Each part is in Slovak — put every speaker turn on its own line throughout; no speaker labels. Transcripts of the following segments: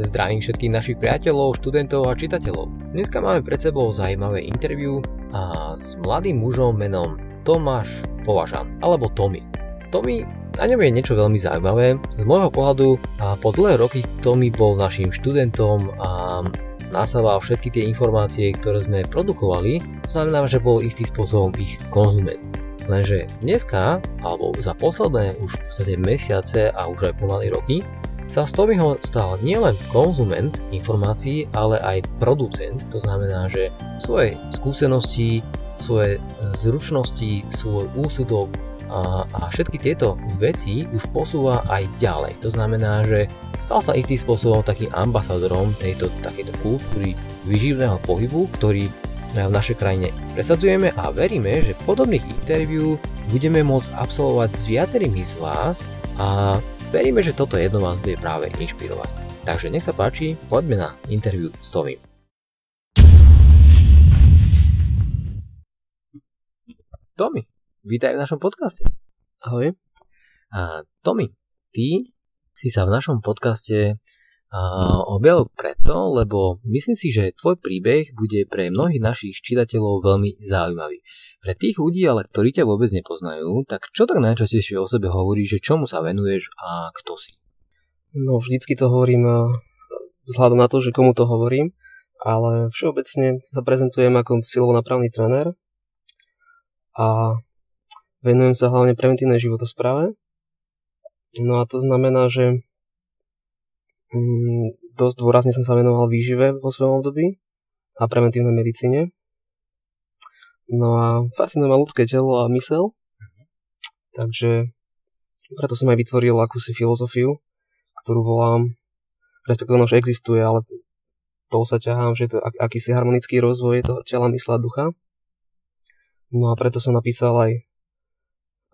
Zdravím všetkých našich priateľov, študentov a čitateľov. Dneska máme pred sebou zaujímavé interview a s mladým mužom menom Tomáš Považan, alebo Tommy. Tommy, na ňom je niečo veľmi zaujímavé. Z môjho pohľadu a po dlhé roky Tommy bol našim študentom a nasával všetky tie informácie, ktoré sme produkovali, to znamená, že bol istým spôsobom ich konzument. Lenže dneska, alebo za posledné už v podstate mesiace a už aj pomaly roky, sa z Tommyho stal nielen konzument informácií, ale aj producent. To znamená, že svoje skúsenosti, svoje zručnosti, svoj úsudok a, a všetky tieto veci už posúva aj ďalej. To znamená, že stal sa istým spôsobom takým ambasadorom tejto takéto kultúry vyživného pohybu, ktorý v našej krajine presadzujeme a veríme, že podobných interviú budeme môcť absolvovať s viacerými z vás a veríme, že toto jedno vás bude práve inšpirovať. Takže nech sa páči, poďme na interviu s Tomím. Tomi, vítaj v našom podcaste.
Ahoj.
A Tomi, ty si sa v našom podcaste objavil preto, lebo myslím si, že tvoj príbeh bude pre mnohých našich čitateľov veľmi zaujímavý. Pre tých ľudí, ale ktorí ťa vôbec nepoznajú, tak čo tak najčastejšie o sebe hovoríš, že čomu sa venuješ a kto si?
No vždycky to hovorím eh, vzhľadom na to, že komu to hovorím, ale všeobecne sa prezentujem ako silovo-napravný tréner a venujem sa hlavne preventívnej životospráve. No a to znamená, že Mm, dosť dôrazne som sa venoval výžive vo svojom období a preventívnej medicíne. No a fascinuje ma ľudské telo a mysel. Takže preto som aj vytvoril akúsi filozofiu, ktorú volám, respektíve už existuje, ale tou sa ťahám, že to akýsi harmonický rozvoj toho tela, mysla ducha. No a preto som napísal aj,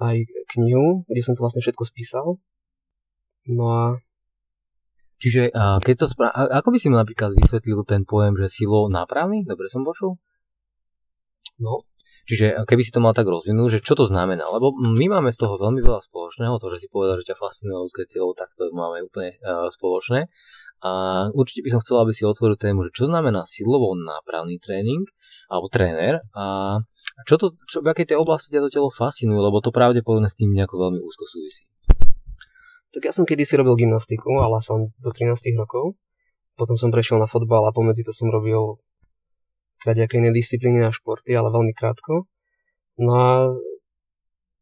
aj knihu, kde som to vlastne všetko spísal. No a
Čiže keď to spra- ako by si mi napríklad vysvetlil ten pojem, že silo nápravný? Dobre som počul?
No.
Čiže keby si to mal tak rozvinúť, že čo to znamená? Lebo my máme z toho veľmi veľa spoločného, to, že si povedal, že ťa fascinuje ľudské telo, tak to máme úplne uh, spoločné. A určite by som chcel, aby si otvoril tému, že čo znamená silovo nápravný tréning, alebo tréner a čo to, čo, v akej tej oblasti ťa to telo fascinuje, lebo to pravdepodobne s tým nejako veľmi úzko súvisí.
Tak ja som kedysi robil gymnastiku, ale som do 13 rokov. Potom som prešiel na fotbal a pomedzi to som robil kadejaké iné disciplíny a športy, ale veľmi krátko. No a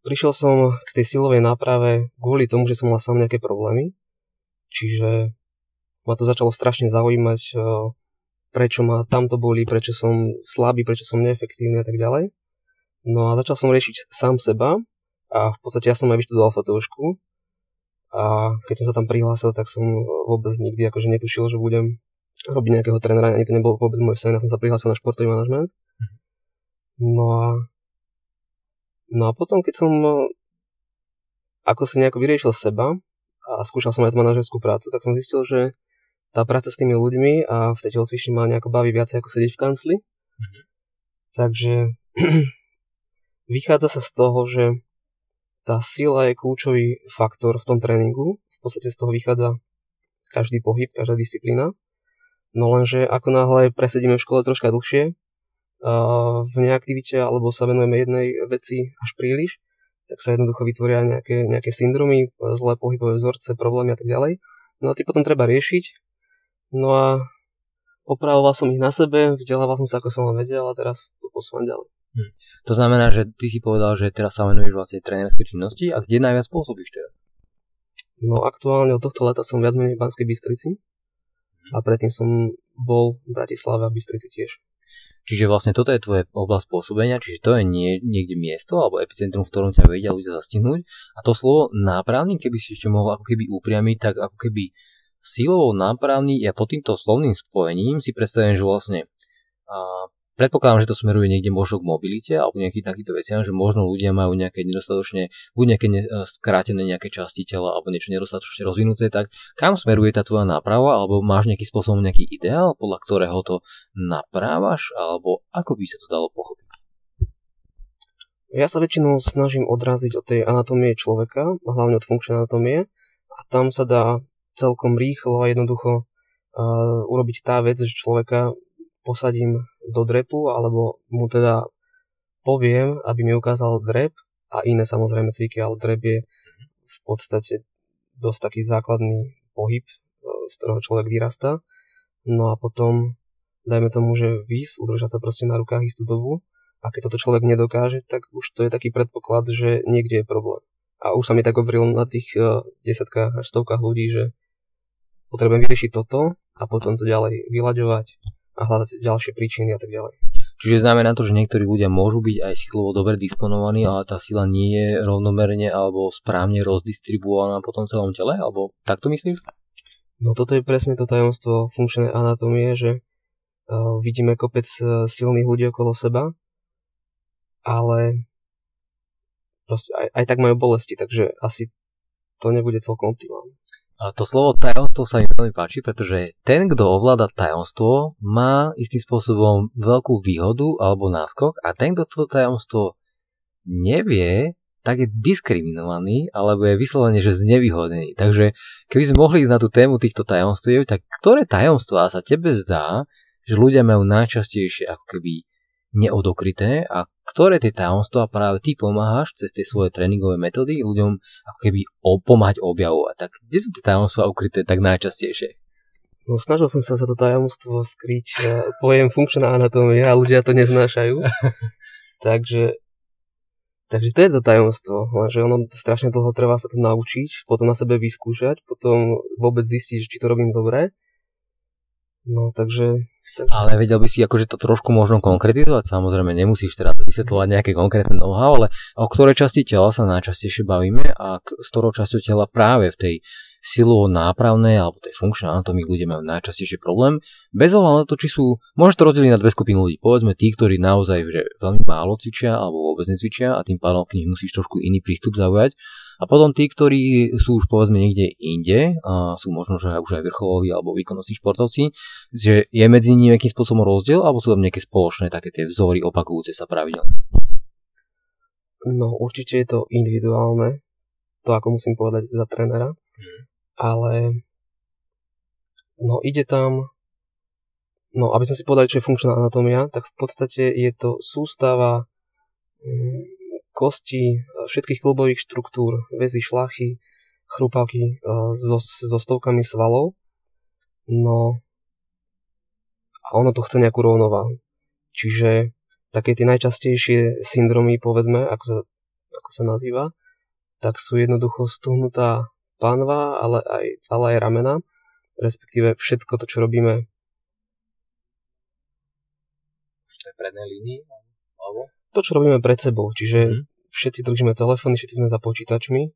prišiel som k tej silovej náprave kvôli tomu, že som mal sám nejaké problémy. Čiže ma to začalo strašne zaujímať, eh, prečo ma tamto boli, prečo som slabý, prečo som neefektívny a tak ďalej. No a začal som riešiť sám seba a v podstate ja som aj vyštudoval fotošku a keď som sa tam prihlásil, tak som vôbec nikdy akože netušil, že budem robiť nejakého trénera, ani to nebol vôbec môj sen, ja som sa prihlásil na športový manažment. No a, no a potom, keď som ako si nejako vyriešil seba a skúšal som aj tú manažerskú prácu, tak som zistil, že tá práca s tými ľuďmi a v tej telocvični ma nejako baví viacej ako sedieť v kancli. Mm-hmm. Takže vychádza sa z toho, že tá sila je kľúčový faktor v tom tréningu. V podstate z toho vychádza každý pohyb, každá disciplína. No lenže ako náhle presedíme v škole troška dlhšie, v neaktivite alebo sa venujeme jednej veci až príliš, tak sa jednoducho vytvoria nejaké, nejaké syndromy, zlé pohybové vzorce, problémy a tak ďalej. No a tie potom treba riešiť. No a opravoval som ich na sebe, vzdelával som sa ako som len vedel a teraz to posúvam ďalej.
Hm. To znamená, že ty si povedal, že teraz sa venuješ vlastne trénerskej činnosti a kde najviac pôsobíš teraz?
No aktuálne od tohto leta som viac menej v Banskej Bystrici a predtým som bol v Bratislave a Bystrici tiež.
Čiže vlastne toto je tvoje oblasť pôsobenia, čiže to je nie, niekde miesto alebo epicentrum, v ktorom ťa vedia ľudia zastihnúť. A to slovo nápravný, keby si ešte mohol ako keby upriamiť, tak ako keby sílovou nápravný, ja pod týmto slovným spojením si predstavujem, že vlastne a, Predpokladám, že to smeruje niekde možno k mobilite alebo nejakým takýmto veciam, že možno ľudia majú nejaké nedostatočne, buď nejaké ne, e, skrátené nejaké časti tela alebo niečo nedostatočne rozvinuté, tak kam smeruje tá tvoja náprava alebo máš nejaký spôsob, nejaký ideál, podľa ktorého to naprávaš alebo ako by sa to dalo pochopiť?
Ja sa väčšinou snažím odraziť od tej anatómie človeka, hlavne od funkčnej anatómie a tam sa dá celkom rýchlo a jednoducho uh, urobiť tá vec, že človeka posadím do drepu, alebo mu teda poviem, aby mi ukázal drep a iné samozrejme cviky, ale drep je v podstate dosť taký základný pohyb, uh, z ktorého človek vyrastá. No a potom, dajme tomu, že vys, udržať sa proste na rukách istú dobu a keď toto človek nedokáže, tak už to je taký predpoklad, že niekde je problém. A už sa mi tak hovorilo na tých uh, desatkách až stovkách ľudí, že potrebujem vyriešiť toto a potom to ďalej vyľaďovať a hľadať ďalšie príčiny a tak ďalej.
Čiže znamená to, že niektorí ľudia môžu byť aj silovo dobre disponovaní, ale tá sila nie je rovnomerne alebo správne rozdistribuovaná po tom celom tele? Alebo tak to myslíš?
No toto je presne to tajomstvo funkčnej anatómie, že uh, vidíme kopec uh, silných ľudí okolo seba, ale proste aj, aj tak majú bolesti, takže asi to nebude celkom optimálne.
To slovo tajomstvo sa mi veľmi páči, pretože ten, kto ovláda tajomstvo, má istým spôsobom veľkú výhodu alebo náskok a ten, kto toto tajomstvo nevie, tak je diskriminovaný alebo je vyslovene, že znevýhodnený. Takže keby sme mohli ísť na tú tému týchto tajomstiev, tak ktoré tajomstvá sa tebe zdá, že ľudia majú najčastejšie ako keby neodokryté a ktoré tie tajomstvá práve ty pomáhaš cez tie svoje tréningové metódy ľuďom ako keby pomáhať objavovať. Tak kde sú tie tajomstvá ukryté tak najčastejšie?
No snažil som sa za to tajomstvo skryť pojem funkčná anatómia a ľudia to neznášajú. takže, takže to je to tajomstvo, že ono strašne dlho trvá sa to naučiť, potom na sebe vyskúšať, potom vôbec zistiť, či to robím dobre. No Takže...
Ale vedel by si akože to trošku možno konkretizovať, samozrejme nemusíš teraz vysvetľovať nejaké konkrétne know-how, ale o ktorej časti tela sa najčastejšie bavíme a s ktorou časťou tela práve v tej silovo nápravnej alebo tej funkčnej anatomii ľudia majú najčastejšie problém. Bez ohľadu na to, či sú, môžeš to rozdeliť na dve skupiny ľudí. Povedzme tí, ktorí naozaj že veľmi málo cvičia alebo vôbec necvičia a tým pádom k nich musíš trošku iný prístup zaujať. A potom tí, ktorí sú už povedzme niekde inde, a sú možno že už aj vrcholoví alebo výkonnostní športovci, že je medzi nimi nejakým spôsobom rozdiel alebo sú tam nejaké spoločné také tie vzory opakujúce sa pravidelne?
No určite je to individuálne, to ako musím povedať za trénera, hmm. ale no ide tam, no aby sme si povedali, čo je funkčná anatómia, tak v podstate je to sústava mm, kosti, všetkých klubových štruktúr, väzy, šlachy, chrupavky so, so stovkami svalov. No a ono to chce nejakú rovnováhu. Čiže také tie najčastejšie syndromy, povedzme, ako sa, ako sa nazýva, tak sú jednoducho stuhnutá pánva, ale aj, ale aj ramena, respektíve všetko to, čo robíme
v tej prednej línii? Alebo?
To, čo robíme pred sebou. Čiže mm. všetci držíme telefóny, všetci sme za počítačmi,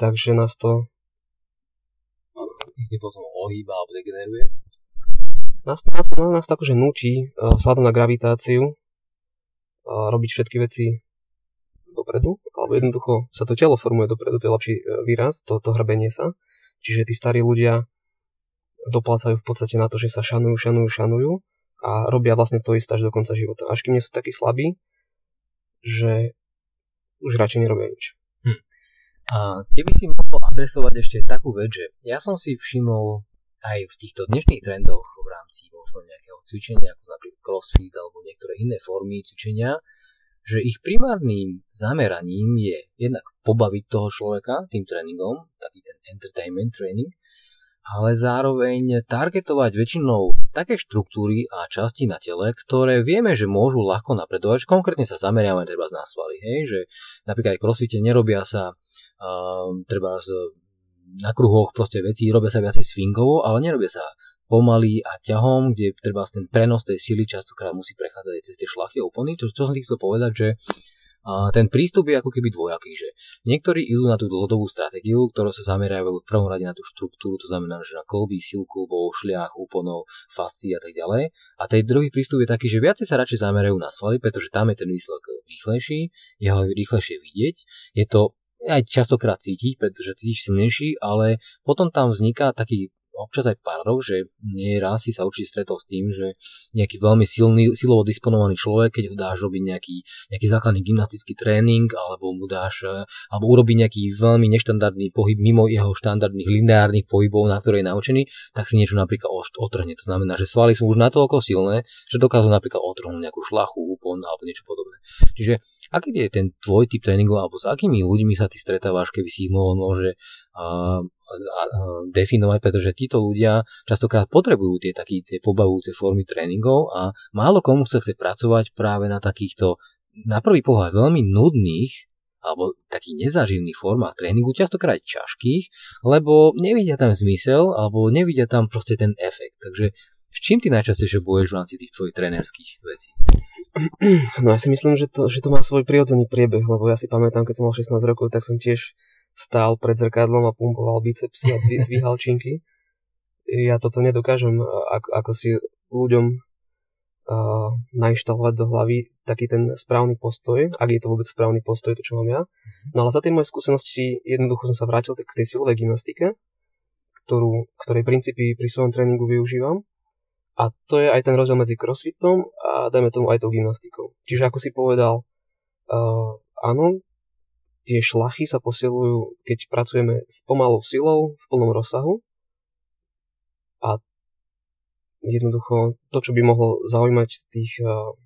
takže nás to
istým spôsobom ohýba alebo degeneruje.
Nás, nás, nás, to akože nutí uh, vzhľadom na gravitáciu uh, robiť všetky veci dopredu, alebo jednoducho sa to telo formuje dopredu, to je lepší uh, výraz, to, to hrbenie sa. Čiže tí starí ľudia doplácajú v podstate na to, že sa šanujú, šanujú, šanujú a robia vlastne to isté až do konca života. Až kým nie sú takí slabí, že už radšej nerobia nič. Hm.
A keby si mohol adresovať ešte takú vec, že ja som si všimol aj v týchto dnešných trendoch v rámci možno nejakého cvičenia, ako napríklad crossfit alebo niektoré iné formy cvičenia, že ich primárnym zameraním je jednak pobaviť toho človeka tým tréningom, taký ten entertainment training, ale zároveň targetovať väčšinou také štruktúry a časti na tele, ktoré vieme, že môžu ľahko napredovať. Konkrétne sa zameriavame treba na svaly, hej? že napríklad aj crossfite nerobia sa uh, treba z, na kruhoch proste veci, robia sa viacej swingovo, ale nerobia sa pomaly a ťahom, kde treba ten prenos tej sily častokrát musí prechádzať cez tie šlachy a opony. Čo, čo som chcel povedať, že a ten prístup je ako keby dvojaký, že niektorí idú na tú dlhodobú stratégiu, ktorá sa zamerajú v prvom rade na tú štruktúru, to znamená, že na klby, silku, klubov, šliach, úponov, fascií a tak ďalej. A ten druhý prístup je taký, že viacej sa radšej zamerajú na svaly, pretože tam je ten výsledok rýchlejší, je ho rýchlejšie vidieť, je to aj častokrát cítiť, pretože cítiš silnejší, ale potom tam vzniká taký občas aj paradox, že nie raz si sa určite stretol s tým, že nejaký veľmi silný, silovo disponovaný človek, keď dáš robiť nejaký, nejaký základný gymnastický tréning, alebo mu dáš, e, alebo urobí nejaký veľmi neštandardný pohyb mimo jeho štandardných lineárnych pohybov, na ktoré je naučený, tak si niečo napríklad otrhne. To znamená, že svaly sú už natoľko silné, že dokážu napríklad otrhnúť nejakú šlachu, úpon alebo niečo podobné. Čiže aký je ten tvoj typ tréningov, alebo s akými ľuďmi sa ty stretávaš, keby si ich mohol môže a, definovať, pretože títo ľudia častokrát potrebujú tie také tie pobavujúce formy tréningov a málo komu sa chce pracovať práve na takýchto na prvý pohľad veľmi nudných alebo takých nezaživných formách tréningu, častokrát ťažkých, lebo nevidia tam zmysel alebo nevidia tam proste ten efekt. Takže s čím ty najčastejšie boješ v rámci tých tvojich trénerských vecí?
No ja si myslím, že to, že to má svoj prirodzený priebeh, lebo ja si pamätám, keď som mal 16 rokov, tak som tiež stál pred zrkadlom a pumpoval bicepsy a dvíhal činky. Ja toto nedokážem ako, ako si ľuďom uh, nainštalovať do hlavy taký ten správny postoj, ak je to vôbec správny postoj, to čo mám ja. No ale za tie moje skúsenosti jednoducho som sa vrátil k tej silovej gymnastike, ktorú, ktorej princípy pri svojom tréningu využívam. A to je aj ten rozdiel medzi crossfitom a dajme tomu aj tou gymnastikou. Čiže ako si povedal, uh, áno, tie šlachy sa posilujú, keď pracujeme s pomalou silou v plnom rozsahu a jednoducho to, čo by mohlo zaujímať tých uh,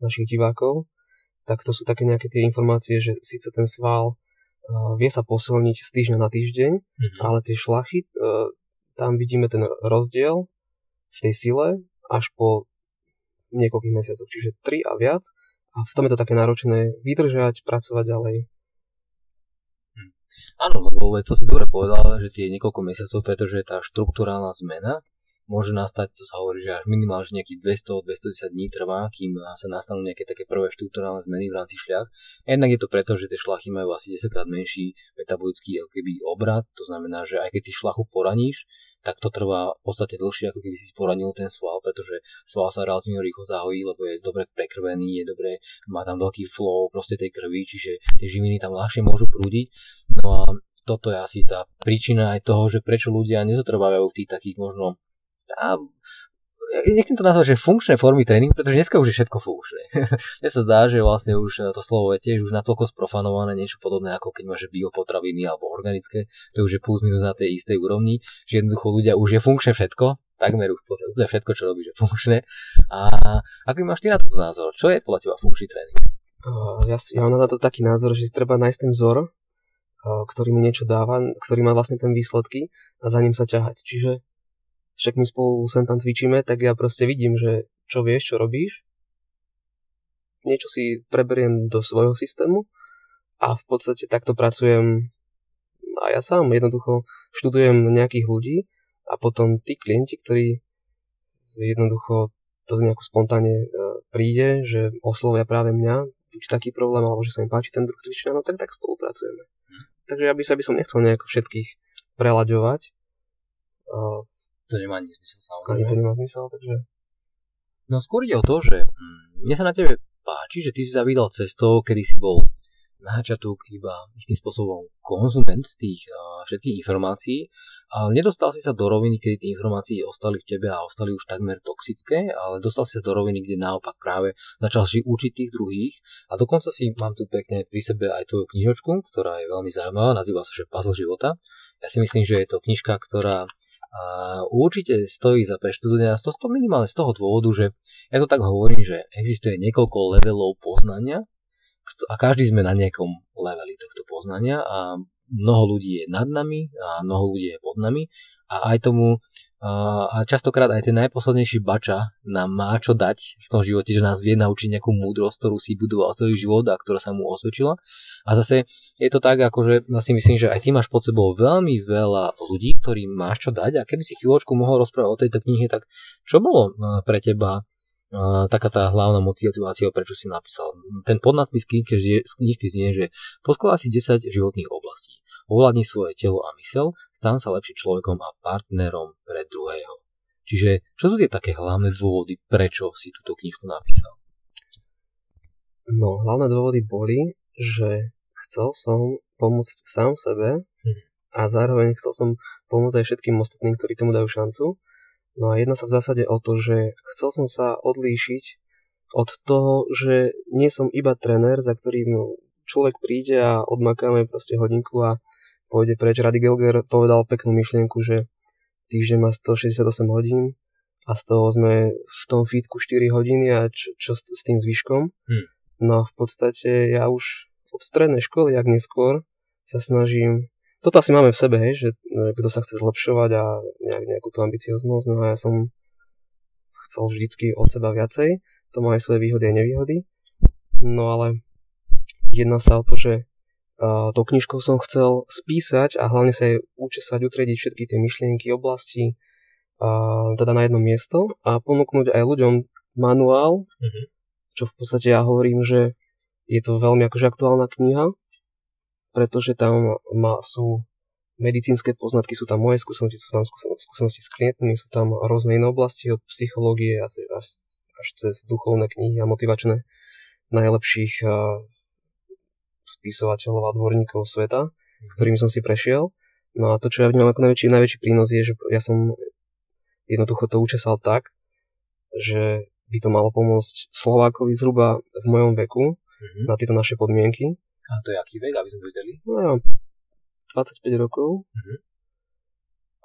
našich divákov, tak to sú také nejaké tie informácie, že síce ten sval uh, vie sa posilniť z týždňa na týždeň, mm-hmm. ale tie šlachy, uh, tam vidíme ten rozdiel v tej sile až po niekoľkých mesiacoch, čiže 3 a viac. A v tom je to také náročné vydržať, pracovať ďalej.
Áno, lebo to si dobre povedal, že tie niekoľko mesiacov, pretože tá štruktúrálna zmena môže nastať, to sa hovorí, že až minimálne že nejakých 200-210 dní trvá, kým sa nastanú nejaké také prvé štruktúrálne zmeny v rámci šľach. Jednak je to preto, že tie šlachy majú asi 10 krát menší metabolický keby obrad, to znamená, že aj keď si šlachu poraníš, tak to trvá v podstate dlhšie, ako keby si poranil ten sval, pretože sval sa relatívne rýchlo zahojí, lebo je dobre prekrvený, je dobre, má tam veľký flow proste tej krvi, čiže tie živiny tam ľahšie môžu prúdiť. No a toto je asi tá príčina aj toho, že prečo ľudia nezotrvávajú v tých takých možno a nechcem to nazvať, že funkčné formy tréningu, pretože dneska už je všetko funkčné. Mne sa zdá, že vlastne už eh, to slovo je tiež už natoľko sprofanované, niečo podobné ako keď máš biopotraviny alebo organické, to už je plus minus na tej istej úrovni, že jednoducho ľudia už je funkčné všetko, takmer už úplne všetko, čo robíš, je funkčné. A aký máš ty na toto názor? Čo je podľa teba funkčný tréning?
Ja, ja mám na to taký názor, že treba nájsť ten vzor, ktorý mi niečo dáva, ktorý má vlastne ten výsledky a za ním sa ťahať. Čiže však my spolu sem tam cvičíme, tak ja proste vidím, že čo vieš, čo robíš. Niečo si preberiem do svojho systému a v podstate takto pracujem a ja sám jednoducho študujem nejakých ľudí a potom tí klienti, ktorí jednoducho to nejako spontánne e, príde, že oslovia práve mňa, buď taký problém, alebo že sa im páči ten druh cvičenia, no tak tak spolupracujeme. Hm. Takže ja by, sa, by som nechcel nejako všetkých prelaďovať.
To nemá ani zmysel samozrejme.
Ani to nemá zmysel, takže...
No skôr ide o to, že hm, mne sa na tebe páči, že ty si sa vydal cestou, kedy si bol na začiatok iba istým spôsobom konzument tých uh, všetkých informácií, ale nedostal si sa do roviny, kedy tie informácie ostali v tebe a ostali už takmer toxické, ale dostal si sa do roviny, kde naopak práve začal si učiť tých druhých a dokonca si mám tu pekne pri sebe aj tvoju knižočku, ktorá je veľmi zaujímavá, nazýva sa že Puzzle života. Ja si myslím, že je to knižka, ktorá a určite stojí za preštudovanie a to, to minimálne z toho dôvodu, že ja to tak hovorím, že existuje niekoľko levelov poznania a každý sme na nejakom leveli tohto poznania a mnoho ľudí je nad nami a mnoho ľudí je pod nami a aj tomu a častokrát aj ten najposlednejší bača nám má čo dať v tom živote, že nás vie naučiť nejakú múdrosť, ktorú si budoval celý život a ktorá sa mu osvedčila. A zase je to tak, akože ja si myslím, že aj ty máš pod sebou veľmi veľa ľudí, ktorým máš čo dať a keby si chvíľočku mohol rozprávať o tejto knihe, tak čo bolo pre teba taká tá hlavná motivácia, prečo si napísal. Ten podnadpis knižky znie, že podkladá si 10 životných oblastí. Ovládni svoje telo a mysel, stan sa lepším človekom a partnerom pre druhého. Čiže čo sú tie také hlavné dôvody, prečo si túto knižku napísal?
No, hlavné dôvody boli, že chcel som pomôcť sám sebe hm. a zároveň chcel som pomôcť aj všetkým ostatným, ktorí tomu dajú šancu. No a jedna sa v zásade o to, že chcel som sa odlíšiť od toho, že nie som iba tréner, za ktorým človek príde a odmakáme proste hodinku a pôjde preč. Rady Gelger povedal peknú myšlienku, že týždeň má 168 hodín a z toho sme v tom fitku 4 hodiny a čo, čo s, s tým zvyškom. Hmm. No a v podstate ja už od strednej školy, jak neskôr, sa snažím toto asi máme v sebe, hej, že kto sa chce zlepšovať a nejak, nejakú tú ambicioznosť, no a ja som chcel vždycky od seba viacej, to má aj svoje výhody a nevýhody, no ale jedná sa o to, že tou knižkou som chcel spísať a hlavne sa jej učesať, utrediť všetky tie myšlienky, oblasti, teda na jedno miesto a ponúknuť aj ľuďom manuál, mm-hmm. čo v podstate ja hovorím, že je to veľmi akože aktuálna kniha, pretože tam má, sú medicínske poznatky, sú tam moje skúsenosti, sú tam skúsenosti s klientmi, sú tam rôzne iné oblasti od psychológie až, až cez duchovné knihy a motivačné najlepších uh, spisovateľov a dvorníkov sveta, mm. ktorými som si prešiel. No a to, čo ja vnímam ako najväčší, najväčší prínos je, že ja som jednoducho to učesal tak, že by to malo pomôcť Slovákovi zhruba v mojom veku mm-hmm. na tieto naše podmienky,
a to je aký vek, aby sme vedeli?
No ja 25 rokov. Mm-hmm.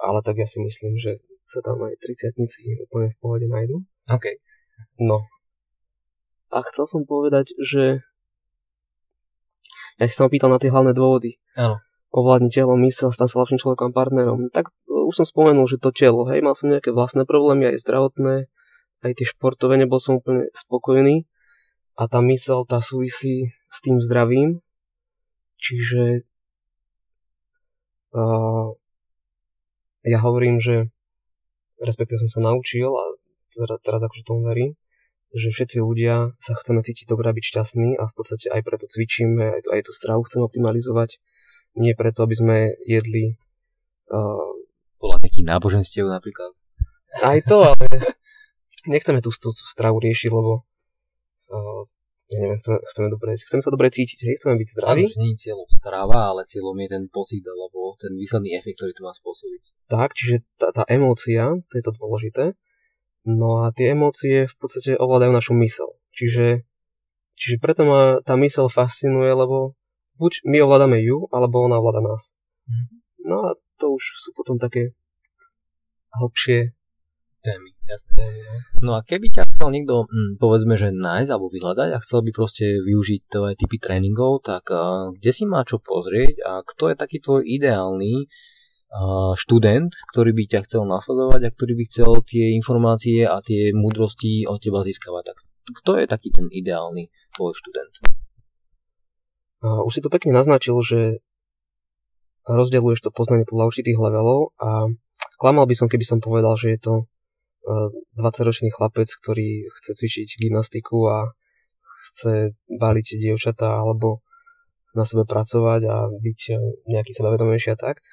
Ale tak ja si myslím, že sa tam aj 30 úplne v pohode nájdu.
OK.
No. A chcel som povedať, že ja si sa pýtal na tie hlavné dôvody.
Áno.
Ovládni telo, mysel, stan sa lepším človekom partnerom. Tak uh, už som spomenul, že to telo, hej, mal som nejaké vlastné problémy, aj zdravotné, aj tie športové, nebol som úplne spokojný. A tá mysel, tá súvisí s tým zdravím, Čiže uh, ja hovorím, že respektíve som sa naučil a teraz akože tomu verím, že všetci ľudia sa chceme cítiť dobre byť šťastní a v podstate aj preto cvičíme, aj, aj tú stravu chceme optimalizovať. Nie preto, aby sme jedli
uh, podľa nejakých náboženstiev napríklad.
Aj to, ale nechceme tú, tú, tú stravu riešiť, lebo uh, ja neviem, chceme, chceme, dobre, chceme sa dobre cítiť, hej, chceme byť zdraví.
Áno, že nie je cieľom strava, ale cieľom je ten pocit alebo ten výsledný efekt, ktorý to má spôsobiť.
Tak, čiže tá, tá emócia, to je to dôležité. No a tie emócie v podstate ovládajú našu mysel. Čiže, čiže preto ma tá mysel fascinuje, lebo buď my ovládame ju, alebo ona ovláda nás. Mm. No a to už sú potom také hlbšie
témy, jasné. No a keby ťa chcel niekto, hm, povedzme, že nájsť alebo vyhľadať a chcel by proste využiť tvoje typy tréningov, tak uh, kde si má čo pozrieť a kto je taký tvoj ideálny študent, ktorý by ťa chcel nasledovať a ktorý by chcel tie informácie a tie múdrosti od teba získavať. Tak kto je taký ten ideálny tvoj študent?
Už si to pekne naznačil, že rozdeľuješ to poznanie podľa určitých levelov a klamal by som, keby som povedal, že je to 20-ročný chlapec, ktorý chce cvičiť gymnastiku a chce baliť dievčatá alebo na sebe pracovať a byť nejaký sebavedomejší a tak.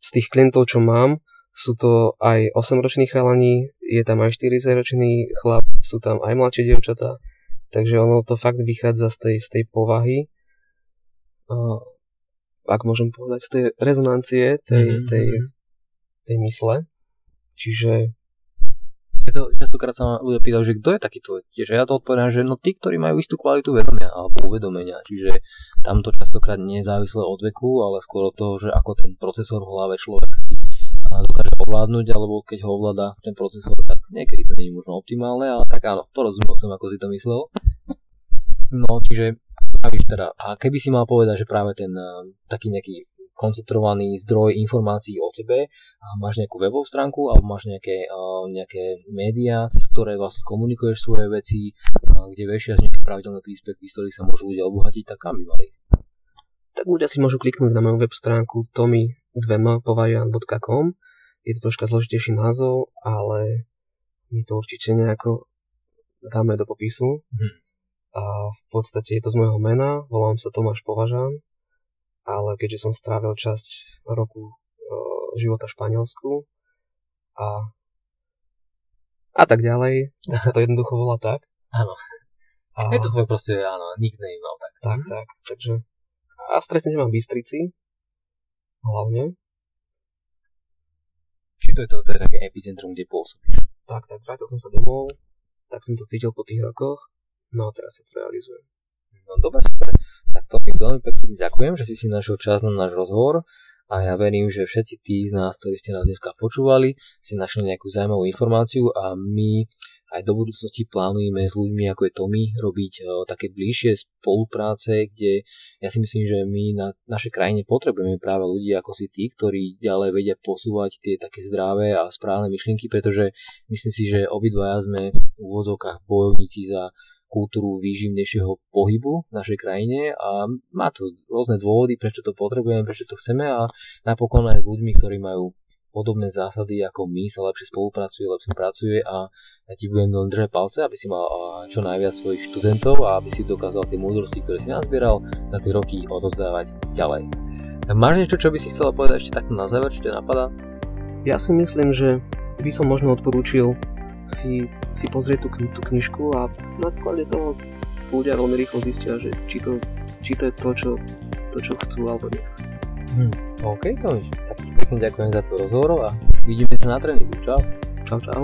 Z tých klientov, čo mám, sú to aj 8-roční chalani, je tam aj 40-ročný chlap, sú tam aj mladšie dievčatá, takže ono to fakt vychádza z tej, z tej povahy, ak môžem povedať, z tej rezonancie tej, mm-hmm. tej, tej mysle. Čiže
to častokrát sa ma ľudia pýtajú, že kto je taký tvoj tiež. Ja to odpovedám, že no tí, ktorí majú istú kvalitu vedomia alebo uvedomenia. Čiže tam to častokrát nie je závislé od veku, ale skôr od toho, že ako ten procesor v hlave človek si dokáže ovládnuť, alebo keď ho ovláda ten procesor, tak niekedy to nie je možno optimálne, ale tak áno, porozumel som, ako si to myslel. No, čiže pravíš teda, a keby si mal povedať, že práve ten taký nejaký koncentrovaný zdroj informácií o tebe a máš nejakú webovú stránku alebo máš nejaké, uh, nejaké médiá, cez ktoré vlastne komunikuješ svoje veci, uh, kde vešiaš nejaké pravidelné príspevky, z ktorých sa môžu ľudia obohatiť, tak kam by mali ísť?
Tak ľudia si môžu kliknúť na moju web stránku tomy2mpovajan.com Je to troška zložitejší názov, ale my to určite nejako dáme do popisu. Hmm. A v podstate je to z môjho mena, volám sa Tomáš Považan ale keďže som strávil časť roku uh, života v Španielsku a a tak ďalej, tak sa to jednoducho volá tak.
Áno. A... Je to tvoj proste, áno, nickname, no tak.
Tak, mm. tak, takže a stretnete ma v Bystrici hlavne.
Či to je, to, to je také epicentrum, kde pôsobíš?
Tak, tak, vrátil som sa domov, tak som to cítil po tých rokoch, no a teraz sa to realizuje.
No dobre, super. Tak to mi veľmi pekne ďakujem, že si si našiel čas na náš rozhovor a ja verím, že všetci tí z nás, ktorí ste nás dneska počúvali, si našli nejakú zaujímavú informáciu a my aj do budúcnosti plánujeme s ľuďmi ako je Tommy robiť o, také bližšie spolupráce, kde ja si myslím, že my na našej krajine potrebujeme práve ľudí ako si tí, ktorí ďalej vedia posúvať tie také zdravé a správne myšlienky, pretože myslím si, že obidvaja sme v úvodzovkách bojovníci za kultúru výživnejšieho pohybu v našej krajine a má to rôzne dôvody, prečo to potrebujeme, prečo to chceme a napokon aj s ľuďmi, ktorí majú podobné zásady ako my, sa lepšie spolupracuje, lepšie pracuje a ja ti budem len držať palce, aby si mal čo najviac svojich študentov a aby si dokázal tie múdrosti, ktoré si nazbieral za tie roky odozdávať ďalej. Máš niečo, čo by si chcela povedať ešte takto na záver, čo ťa napadá?
Ja si myslím, že by som možno odporúčil si, si pozrieť tú, tú knižku a na základe toho ľudia veľmi rýchlo zistia, že či to, či to je to, čo, to, čo chcú alebo nechcú.
Hm, OK, Tomi, tak ti pekne ďakujem za tvoj rozhovor a vidíme sa na tréningu. Čau.
Čau, čau.